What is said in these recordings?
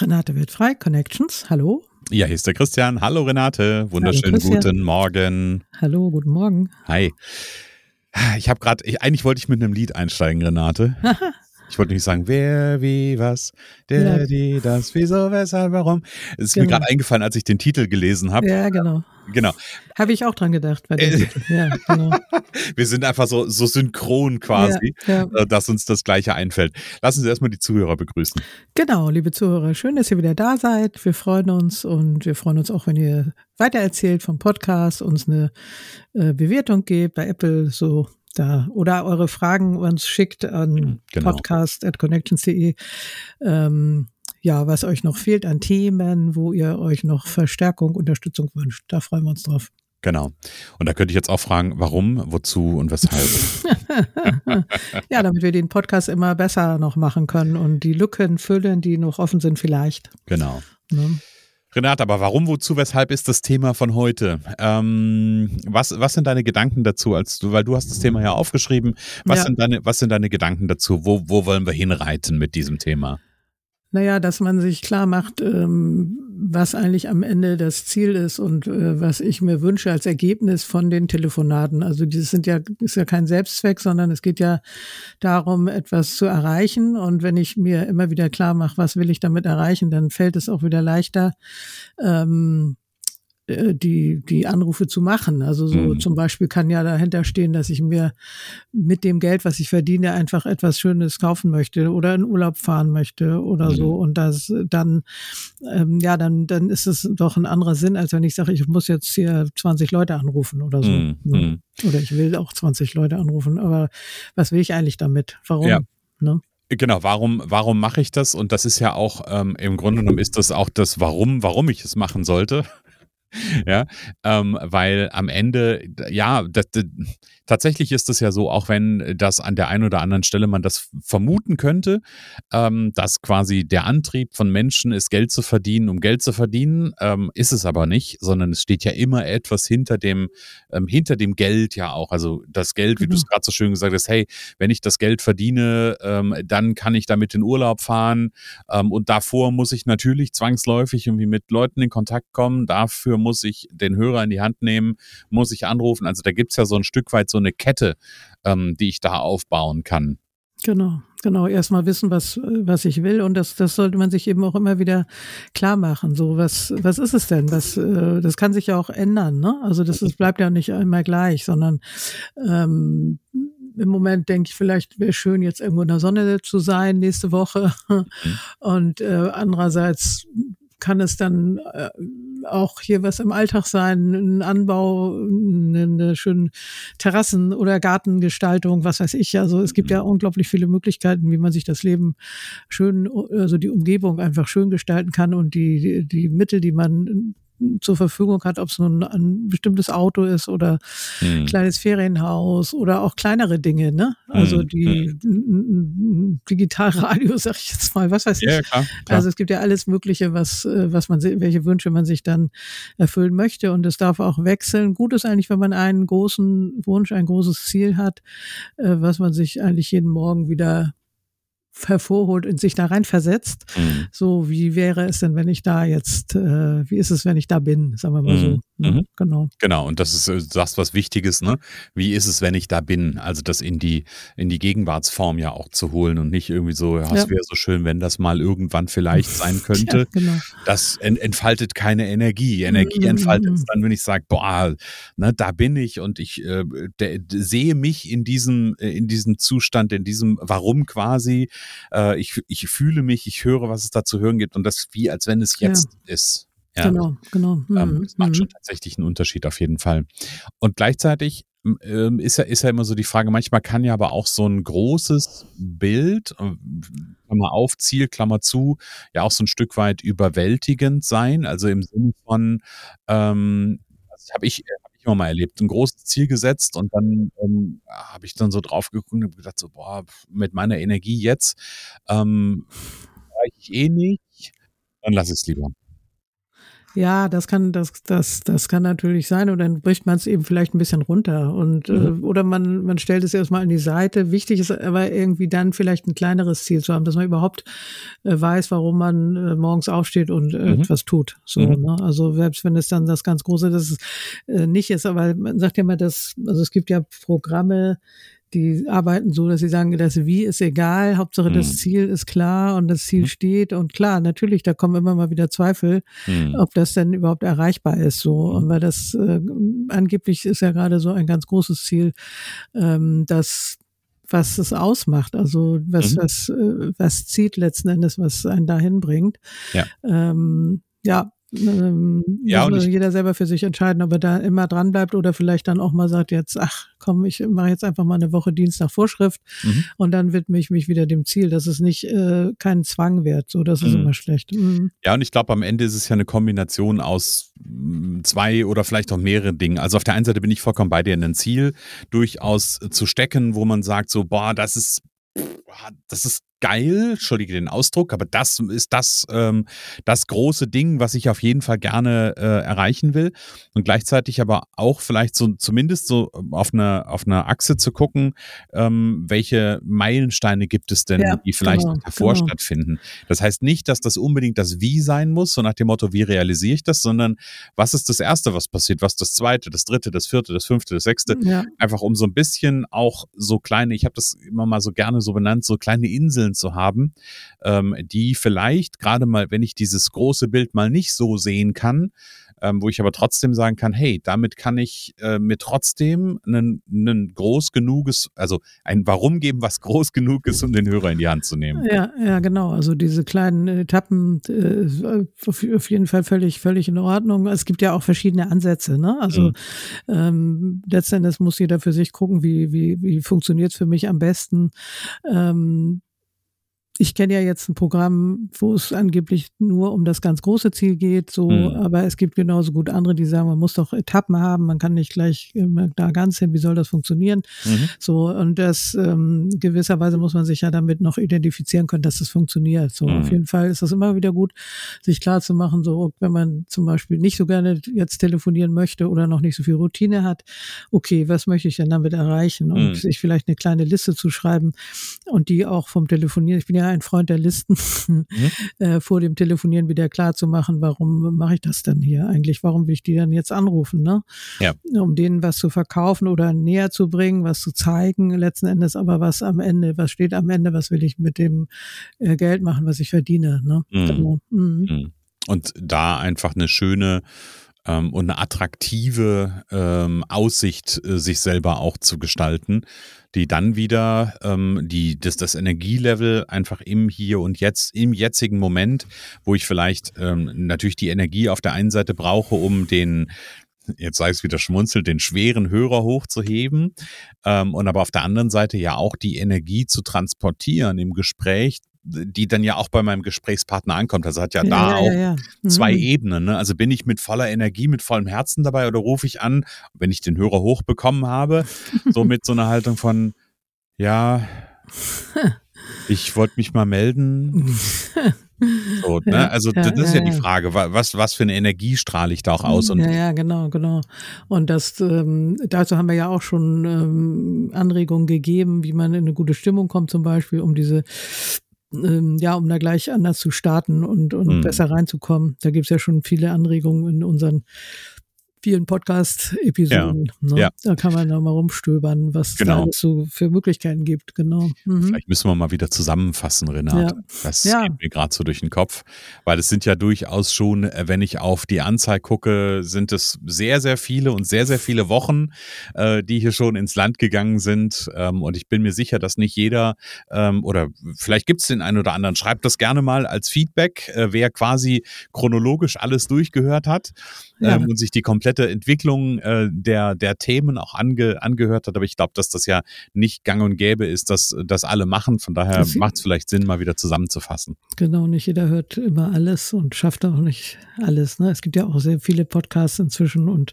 Renate wird frei, Connections, hallo. Ja, hier ist der Christian. Hallo Renate, wunderschönen Hallo, guten Morgen. Hallo, guten Morgen. Hi. Ich habe gerade, eigentlich wollte ich mit einem Lied einsteigen, Renate. Ich wollte nicht sagen, wer, wie, was, der, Ja. die, das, wieso, weshalb, warum. Es ist mir Genau. gerade eingefallen, als ich den Titel gelesen habe. Ja, genau. Genau. Habe ich auch dran gedacht Äh. Ja, genau. Wir sind einfach so, so synchron quasi, Ja, ja. äh, dass uns das Gleiche einfällt. Lassen Sie erstmal die Zuhörer begrüßen. Genau, liebe Zuhörer, schön, dass ihr wieder da seid. Wir freuen uns und wir freuen uns auch, wenn ihr weitererzählt vom Podcast, uns eine äh, Bewertung gebt bei Apple, so da oder eure Fragen uns schickt an Genau. podcast.connections.de. Ähm, ja, was euch noch fehlt an Themen, wo ihr euch noch Verstärkung, Unterstützung wünscht. Da freuen wir uns drauf. Genau. Und da könnte ich jetzt auch fragen, warum, wozu und weshalb. ja, damit wir den Podcast immer besser noch machen können und die Lücken füllen, die noch offen sind vielleicht. genau. Ne? Renate, aber warum, wozu, weshalb ist das Thema von heute? Ähm, was, was sind deine Gedanken dazu, als du, weil du hast das Thema ja aufgeschrieben, was, Ja. sind, deine, was sind deine Gedanken dazu? Wo, wo wollen wir hinreiten mit diesem Thema? Naja, dass man sich klar macht, ähm, was eigentlich am Ende das Ziel ist und äh, was ich mir wünsche als Ergebnis von den Telefonaten. Also das sind ja, ist ja kein Selbstzweck, sondern es geht ja darum, etwas zu erreichen. Und wenn ich mir immer wieder klar mache, was will ich damit erreichen, dann fällt es auch wieder leichter, ähm, äh, die, die Anrufe zu machen. Also so Mhm. zum Beispiel kann ja dahinter stehen, dass ich mir mit dem Geld, was ich verdiene, einfach etwas Schönes kaufen möchte oder in Urlaub fahren möchte oder Mhm. so. Und das dann, ähm, ja, dann, dann ist es doch ein anderer Sinn, als wenn ich sage, ich muss jetzt hier 20 Leute anrufen oder so. Mhm. Ne? Oder ich will auch 20 Leute anrufen. Aber was will ich eigentlich damit? Warum? Ja. Ne? Genau, warum, warum mache ich das? Und das ist ja auch, ähm, im Grunde genommen ist das auch das Warum, warum ich es machen sollte. ja, ähm, weil am Ende, ja, das, das, tatsächlich ist es ja so, auch wenn das an der einen oder anderen Stelle man das vermuten könnte, ähm, dass quasi der Antrieb von Menschen ist, Geld zu verdienen, um Geld zu verdienen, ähm, ist es aber nicht, sondern es steht ja immer etwas hinter dem, ähm, hinter dem Geld ja auch. Also das Geld, wie du Genau. es gerade so schön gesagt hast, hey, wenn ich das Geld verdiene, ähm, dann kann ich damit in Urlaub fahren. Ähm, und davor muss ich natürlich zwangsläufig irgendwie mit Leuten in Kontakt kommen. Dafür muss ich den Hörer in die Hand nehmen, muss ich anrufen. Also da gibt's ja so ein Stück weit so eine Kette, ähm, die ich da aufbauen kann. Genau, genau. Erstmal wissen, was, was ich will. Und das, das sollte man sich eben auch immer wieder klar machen. So, was, was ist es denn? Was, äh, das kann sich ja auch ändern, ne? Also das ist, bleibt ja nicht immer gleich, sondern ähm, im Moment denke ich, vielleicht wäre schön, jetzt irgendwo in der Sonne zu sein nächste Woche. Und äh, andererseits kann es dann äh, auch hier was im Alltag sein, ein Anbau, eine, eine schöne Terrassen- oder Gartengestaltung, was weiß ich. Also es gibt ja unglaublich viele Möglichkeiten, wie man sich das Leben schön, also die Umgebung einfach schön gestalten kann und die, die, die Mittel, die man zur Verfügung hat, ob es nun ein bestimmtes Auto ist oder Hm. kleines Ferienhaus oder auch kleinere Dinge, ne? Also Mhm. die n- Digitalradio, sag ich jetzt mal, was weiß ich. Ja, klar. klar. Also es gibt ja alles Mögliche, was, äh, was man, welche Wünsche man sich dann erfüllen möchte und es darf auch wechseln. Gut ist eigentlich, wenn man einen großen Wunsch, ein großes Ziel hat, äh, was man sich eigentlich jeden Morgen wieder hervorholt und sich da rein versetzt. Hm. So, wie wäre es denn, wenn ich da jetzt, äh, wie ist es, wenn ich da bin, sagen wir mal Mhm. so. Ne? Mhm. Genau. Genau, und das ist, äh, du sagst was Wichtiges, ne? Wie ist es, wenn ich da bin? Also das in die, in die Gegenwartsform ja auch zu holen und nicht irgendwie so, ja, es Ja. wäre so schön, wenn das mal irgendwann vielleicht sein könnte. Ja, genau. Das ent entfaltet keine Energie. Energie entfaltet es dann, wenn ich sage, boah, ne, da bin ich und ich äh, de, de, sehe mich in diesem, äh, in diesem Zustand, in diesem Warum quasi. Äh, ich, ich fühle mich, ich höre, was es da zu hören gibt und das wie, als wenn es Ja. jetzt ist. Ja. Genau, genau. Ähm, Mhm, das macht mhm. schon tatsächlich einen Unterschied auf jeden Fall. Und gleichzeitig ähm, ist ja, ist ja immer so die Frage, manchmal kann ja aber auch so ein großes Bild, äh, Klammer auf, Ziel, Klammer zu, ja auch so ein Stück weit überwältigend sein. Also im Sinne von, ähm, das habe ich, hab ich immer mal erlebt, ein großes Ziel gesetzt und dann ähm, habe ich dann so drauf geguckt und gedacht, so, boah, mit meiner Energie jetzt ähm, ich eh nicht, dann lass es lieber. Ja, das kann, das, das, das kann natürlich sein. Und dann bricht man es eben vielleicht ein bisschen runter. Und, Mhm. äh, oder man, man stellt es erstmal an die Seite. Wichtig ist aber irgendwie dann vielleicht ein kleineres Ziel zu haben, dass man überhaupt äh, weiß, warum man äh, morgens aufsteht und äh, Mhm. etwas tut. So, Mhm. ne? Also selbst wenn es dann das ganz Große, das ist, äh, nicht ist, aber man sagt ja immer, dass, also es gibt ja Programme, die arbeiten so, dass sie sagen, das Wie ist egal, Hauptsache Mhm. das Ziel ist klar und das Ziel Mhm. steht. Und klar, natürlich, da kommen immer mal wieder Zweifel, Hm. ob das denn überhaupt erreichbar ist. So, Mhm. und weil das äh, angeblich ist ja gerade so ein ganz großes Ziel, ähm, das was es ausmacht, also was Mhm. was äh, was zieht letzten Endes, was einen dahin bringt. Ja. Ähm, ja. Ähm, Ja, und jeder selber für sich entscheiden, ob er da immer dran bleibt oder vielleicht dann auch mal sagt jetzt, ach komm, ich mache jetzt einfach mal eine Woche Dienst nach Vorschrift Mhm. und dann widme ich mich wieder dem Ziel. Das ist nicht äh, kein Zwang wert, so das ist Mhm. immer schlecht. Mhm. Ja, und ich glaube, am Ende ist es ja eine Kombination aus mm, zwei oder vielleicht auch mehreren Dingen. Also auf der einen Seite bin ich vollkommen bei dir in ein Ziel durchaus zu stecken, wo man sagt so, boah, das ist, das ist geil, entschuldige den Ausdruck, aber das ist das, ähm, das große Ding, was ich auf jeden Fall gerne äh, erreichen will. Und gleichzeitig aber auch vielleicht so zumindest so auf einer auf einer Achse zu gucken, ähm, welche Meilensteine gibt es denn, Ja, die vielleicht genau, davor genau. stattfinden. Das heißt nicht, dass das unbedingt das Wie sein muss, so nach dem Motto, wie realisiere ich das, sondern was ist das Erste, was passiert, was das Zweite, das Dritte, das Vierte, das Fünfte, das Sechste. Ja, Einfach um so ein bisschen auch so kleine, ich habe das immer mal so gerne so benannt, so kleine Inseln zu haben, ähm, die vielleicht gerade mal, wenn ich dieses große Bild mal nicht so sehen kann, ähm, wo ich aber trotzdem sagen kann, hey, damit kann ich äh, mir trotzdem einen, einen groß genuges, also ein Warum geben, was groß genug ist, um den Hörer in die Hand zu nehmen. Ja, ja, genau. Also diese kleinen Etappen äh, auf, auf jeden Fall völlig, völlig in Ordnung. Es gibt ja auch verschiedene Ansätze. Ne? Also Mhm. ähm, letztendlich muss jeder für sich gucken, wie wie wie funktioniert es für mich am besten. Ähm, ich kenne ja jetzt ein Programm, wo es angeblich nur um das ganz große Ziel geht, so, Mhm. aber es gibt genauso gut andere, die sagen, man muss doch Etappen haben, man kann nicht gleich immer da ganz hin, wie soll das funktionieren? Mhm. So, und das ähm, gewisserweise muss man sich ja damit noch identifizieren können, dass das funktioniert. So, Mhm. auf jeden Fall ist das immer wieder gut, sich klar zu machen, so, wenn man zum Beispiel nicht so gerne jetzt telefonieren möchte oder noch nicht so viel Routine hat, okay, was möchte ich denn damit erreichen? Und Mhm. sich vielleicht eine kleine Liste zu schreiben und die auch vom Telefonieren, ich bin ja ein Freund der Listen, äh, vor dem Telefonieren wieder klar zu machen, warum mache ich das denn hier eigentlich? Warum will ich die dann jetzt anrufen, ne? Ja. um denen was zu verkaufen oder näher zu bringen, was zu zeigen, letzten Endes aber was am Ende, was steht am Ende, was will ich mit dem äh, Geld machen, was ich verdiene. Ne? Mhm. Mhm. Mhm. Und da einfach eine schöne ähm, und eine attraktive ähm, Aussicht äh, sich selber auch zu gestalten, die dann wieder ähm, die, das, das Energielevel einfach im Hier und Jetzt, im jetzigen Moment, wo ich vielleicht ähm, natürlich die Energie auf der einen Seite brauche, um den jetzt sei es wieder schmunzelt, den schweren Hörer hochzuheben ähm, und aber auf der anderen Seite ja auch die Energie zu transportieren im Gespräch, die dann ja auch bei meinem Gesprächspartner ankommt. Also hat ja, da auch ja. Mhm. zwei Ebenen. Ne? Also bin ich mit voller Energie, mit vollem Herzen dabei oder rufe ich an, wenn ich den Hörer hochbekommen habe, so mit so einer Haltung von, ja, ich wollte mich mal melden. So, ne? Ja, Also ja, das ist ja, ja, die ja. Frage, wa- was, was für eine Energie strahle ich da auch aus? Und ja, ja, genau, genau. Und das, ähm, dazu haben wir ja auch schon ähm, Anregungen gegeben, wie man in eine gute Stimmung kommt, zum Beispiel, um diese ähm, ja, um da gleich anders zu starten und, und Mhm. besser reinzukommen. Da gibt's ja schon viele Anregungen in unseren vielen Podcast-Episoden. Ja. Ne? Ja. Da kann man nochmal rumstöbern, was genau. da so für Möglichkeiten gibt. Genau. Mhm. Vielleicht müssen wir mal wieder zusammenfassen, Renate. Ja. Das geht mir gerade so durch den Kopf, weil es sind ja durchaus schon, äh, wenn ich auf die Anzahl gucke, sind es sehr, sehr viele und sehr, sehr viele Wochen, äh, die hier schon ins Land gegangen sind. Ähm, und ich bin mir sicher, dass nicht jeder ähm, oder vielleicht gibt es den einen oder anderen, schreibt das gerne mal als Feedback, äh, wer quasi chronologisch alles durchgehört hat ja. ähm, und sich die komplette Entwicklung äh, der, der Themen auch ange, angehört hat. Aber ich glaube, dass das ja nicht gang und gäbe ist, dass das alle machen. Von daher macht es vielleicht Sinn, mal wieder zusammenzufassen. Genau, nicht jeder hört immer alles und schafft auch nicht alles. Ne? Es gibt ja auch sehr viele Podcasts inzwischen und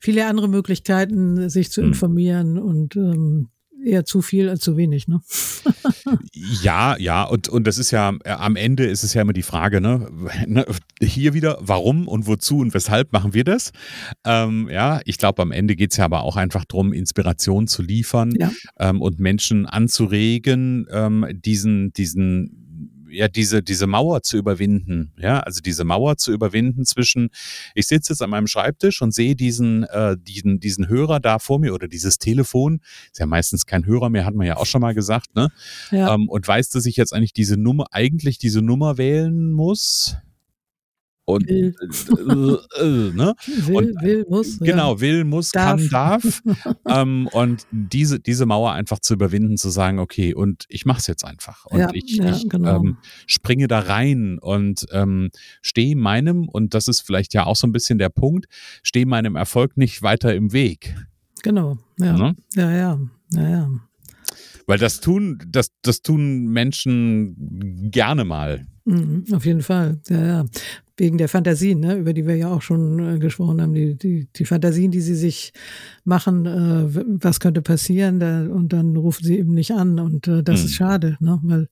viele andere Möglichkeiten, sich zu hm. informieren hm. und ähm, eher zu viel als zu wenig, ne? ja, ja, und, und das ist ja, äh, am Ende ist es ja immer die Frage, ne? ne hier wieder, warum und wozu und weshalb machen wir das? Ähm, ja, ich glaube, am Ende geht es ja aber auch einfach darum, Inspiration zu liefern ja. ähm, und Menschen anzuregen, ähm, diesen, diesen ja diese, diese Mauer zu überwinden. Ja, also diese Mauer zu überwinden zwischen, ich sitze jetzt an meinem Schreibtisch und sehe diesen, äh, diesen, diesen Hörer da vor mir oder dieses Telefon, ist ja meistens kein Hörer mehr, hat man ja auch schon mal gesagt, ne? Ja. Ähm, und weiß, dass ich jetzt eigentlich diese Nummer, eigentlich diese Nummer wählen muss und will, äh, äh, ne? will, und, will muss. Genau, ja. will, muss, darf. kann, darf. ähm, und diese, diese Mauer einfach zu überwinden, zu sagen, okay, und ich mache es jetzt einfach. Und ja, ich, ja, ich genau. ähm, springe da rein und ähm, stehe meinem, und das ist vielleicht ja auch so ein bisschen der Punkt, stehe meinem Erfolg nicht weiter im Weg. Genau, ja. Ne? Ja, ja, ja, ja. Weil das tun, das, das tun Menschen gerne mal. Mhm, auf jeden Fall, ja, ja wegen der Fantasien, ne, über die wir ja auch schon äh, gesprochen haben, die, die, die Fantasien, die sie sich machen, äh, was könnte passieren, da, und dann rufen sie eben nicht an und äh, das hm. ist schade, ne, weil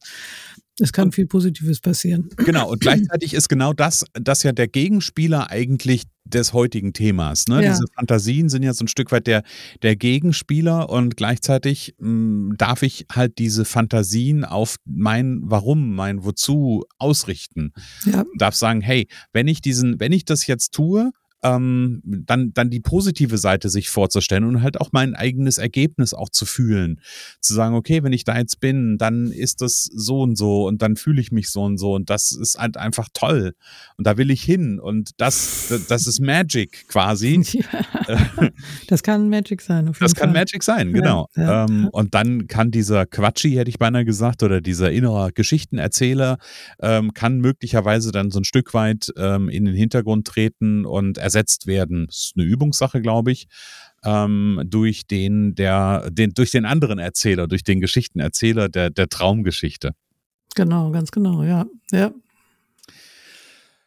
es kann viel Positives passieren. Genau, und gleichzeitig ist genau das, das ja der Gegenspieler eigentlich des heutigen Themas. Ne? Ja. Diese Fantasien sind ja so ein Stück weit der, der Gegenspieler und gleichzeitig mh, hm, darf ich halt diese Fantasien auf mein Warum, mein Wozu ausrichten. Ja. Darf sagen, hey, wenn ich diesen, wenn ich das jetzt tue, ähm, dann, dann die positive Seite sich vorzustellen und halt auch mein eigenes Ergebnis auch zu fühlen. Zu sagen, okay, wenn ich da jetzt bin, dann ist das so und so und dann fühle ich mich so und so und das ist halt einfach toll und da will ich hin und das, das ist Magic quasi. Ja, das kann Magic sein. das kann Fall. Magic sein, genau. Ja, ja, ähm, und dann kann dieser Quatschi, hätte ich beinahe gesagt, oder dieser innere Geschichtenerzähler, ähm, kann möglicherweise dann so ein Stück weit ähm, in den Hintergrund treten und ersetzt werden. Das ist eine Übungssache, glaube ich, ähm, durch den, der, den, durch den anderen Erzähler, durch den Geschichtenerzähler der, der Traumgeschichte. Genau, ganz genau, ja. ja.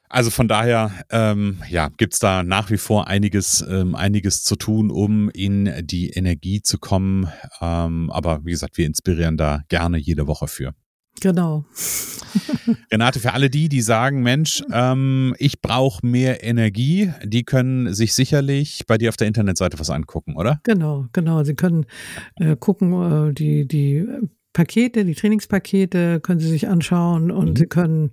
Also von daher, ähm, ja, gibt es da nach wie vor einiges, ähm, einiges zu tun, um in die Energie zu kommen. Ähm, aber wie gesagt, wir inspirieren da gerne jede Woche für. Genau. Renate, für alle die, die sagen, Mensch, ähm, ich brauche mehr Energie, die können sich sicherlich bei dir auf der Internetseite was angucken, oder? Genau, genau. Sie können äh, gucken, äh, die, die Pakete, die Trainingspakete können Sie sich anschauen und mhm. Sie können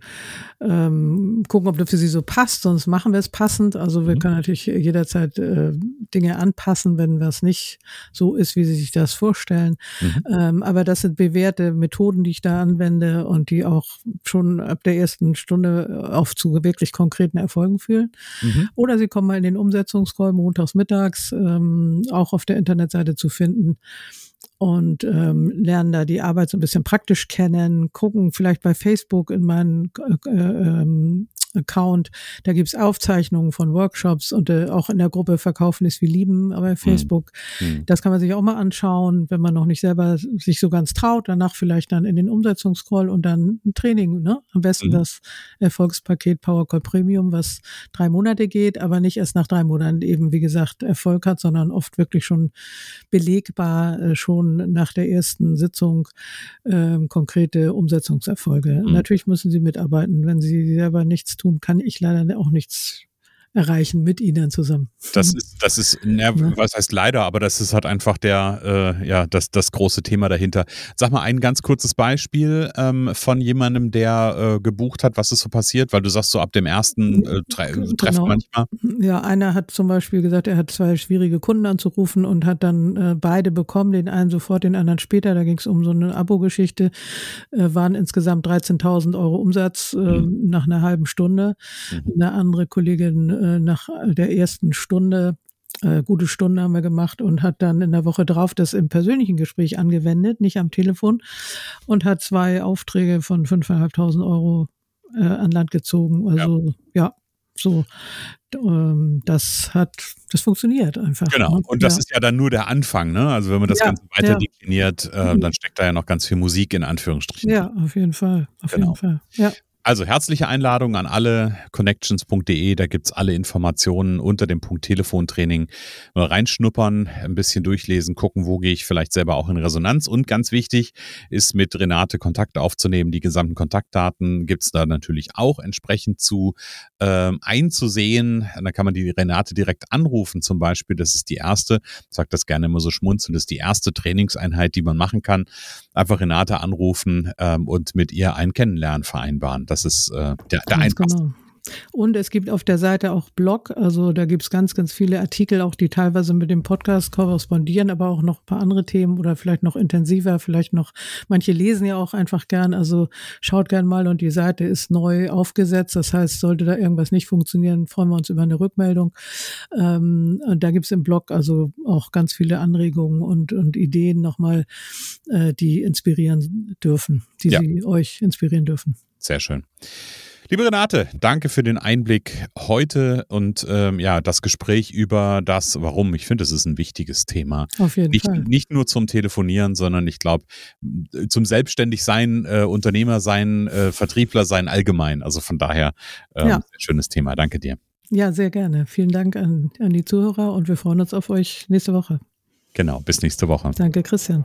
ähm, gucken, ob das für Sie so passt. Sonst machen wir es passend. Also wir mhm. können natürlich jederzeit äh, Dinge anpassen, wenn was nicht so ist, wie Sie sich das vorstellen. Mhm. Ähm, aber das sind bewährte Methoden, die ich da anwende und die auch schon ab der ersten Stunde auf zu wirklich konkreten Erfolgen führen. Mhm. Oder Sie kommen mal in den Umsetzungscall montags mittags, ähm, auch auf der Internetseite zu finden und ähm, lernen da die Arbeit so ein bisschen praktisch kennen, gucken vielleicht bei Facebook in meinen äh, äh, ähm, Account. Da gibt's Aufzeichnungen von Workshops und äh, auch in der Gruppe Verkaufen ist wie Lieben bei hm. Facebook. Mhm. Das kann man sich auch mal anschauen, wenn man noch nicht selber sich so ganz traut. Danach vielleicht dann in den Umsetzungscall und dann ein Training. Ne? Am besten mhm. das Erfolgspaket PowerCall Premium, was drei Monate geht, aber nicht erst nach drei Monaten eben, wie gesagt, Erfolg hat, sondern oft wirklich schon belegbar, äh, schon nach der ersten Sitzung äh, konkrete Umsetzungserfolge. Mhm. Natürlich müssen sie mitarbeiten. Wenn sie selber nichts tun, tun kann ich leider auch nichts erreichen mit ihnen zusammen. Das ist, das ist, na, was heißt leider, aber das ist halt einfach der, äh, ja, das, das große Thema dahinter. Sag mal ein ganz kurzes Beispiel ähm, von jemandem, der äh, gebucht hat, was ist so passiert, weil du sagst so ab dem ersten äh, Tre genau. Treffen manchmal. Ja, einer hat zum Beispiel gesagt, er hat zwei schwierige Kunden anzurufen und hat dann äh, beide bekommen, den einen sofort, den anderen später. Da ging es um so eine Abo-Geschichte, äh, waren insgesamt 13.000 Euro Umsatz äh, mhm. nach einer halben Stunde. Mhm. Eine andere Kollegin äh, nach der ersten Stunde äh, gute Stunde haben wir gemacht und hat dann in der Woche drauf das im persönlichen Gespräch angewendet, nicht am Telefon und hat zwei Aufträge von 5.500 Euro äh, an Land gezogen. Also ja, ja so ähm, das hat, das funktioniert einfach. Genau. Ne? Und das ja. ist ja dann nur der Anfang, ne? Also wenn man das ja, Ganze weiter ja. dekliniert, äh, mhm. dann steckt da ja noch ganz viel Musik in Anführungsstrichen. Ja, auf jeden Fall. Auf genau. jeden Fall. Ja. Also herzliche Einladung an alle connections.de, da gibt's alle Informationen unter dem Punkt Telefontraining. Mal reinschnuppern, ein bisschen durchlesen, gucken, wo gehe ich vielleicht selber auch in Resonanz. Und ganz wichtig ist mit Renate Kontakt aufzunehmen. Die gesamten Kontaktdaten gibt's da natürlich auch entsprechend zu ähm, einzusehen. Da kann man die Renate direkt anrufen zum Beispiel. Das ist die erste, ich sage das gerne immer so schmunzeln, das ist die erste Trainingseinheit, die man machen kann. Einfach Renate anrufen ähm, und mit ihr ein Kennenlernen vereinbaren. Das ist äh, der, der einfachste. Genau. Und es gibt auf der Seite auch Blog, also da gibt es ganz, ganz viele Artikel, auch die teilweise mit dem Podcast korrespondieren, aber auch noch ein paar andere Themen oder vielleicht noch intensiver, vielleicht noch, manche lesen ja auch einfach gern, also schaut gern mal und die Seite ist neu aufgesetzt, das heißt, sollte da irgendwas nicht funktionieren, freuen wir uns über eine Rückmeldung. Ähm, und da gibt es im Blog also auch ganz viele Anregungen und, und Ideen nochmal, äh, die inspirieren dürfen, die ja. sie euch inspirieren dürfen. Sehr schön. Liebe Renate, danke für den Einblick heute und ähm, ja, das Gespräch über das, warum. Ich finde, es ist ein wichtiges Thema. Auf jeden nicht, Fall. Nicht nur zum Telefonieren, sondern ich glaube, zum Selbstständigsein, äh, Unternehmer sein, äh, Vertriebler sein allgemein. Also von daher, ähm, ja. schönes Thema. Danke dir. Ja, sehr gerne. Vielen Dank an, an die Zuhörer und wir freuen uns auf euch nächste Woche. Genau, bis nächste Woche. Danke, Christian.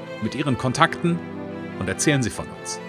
mit Ihren Kontakten und erzählen Sie von uns.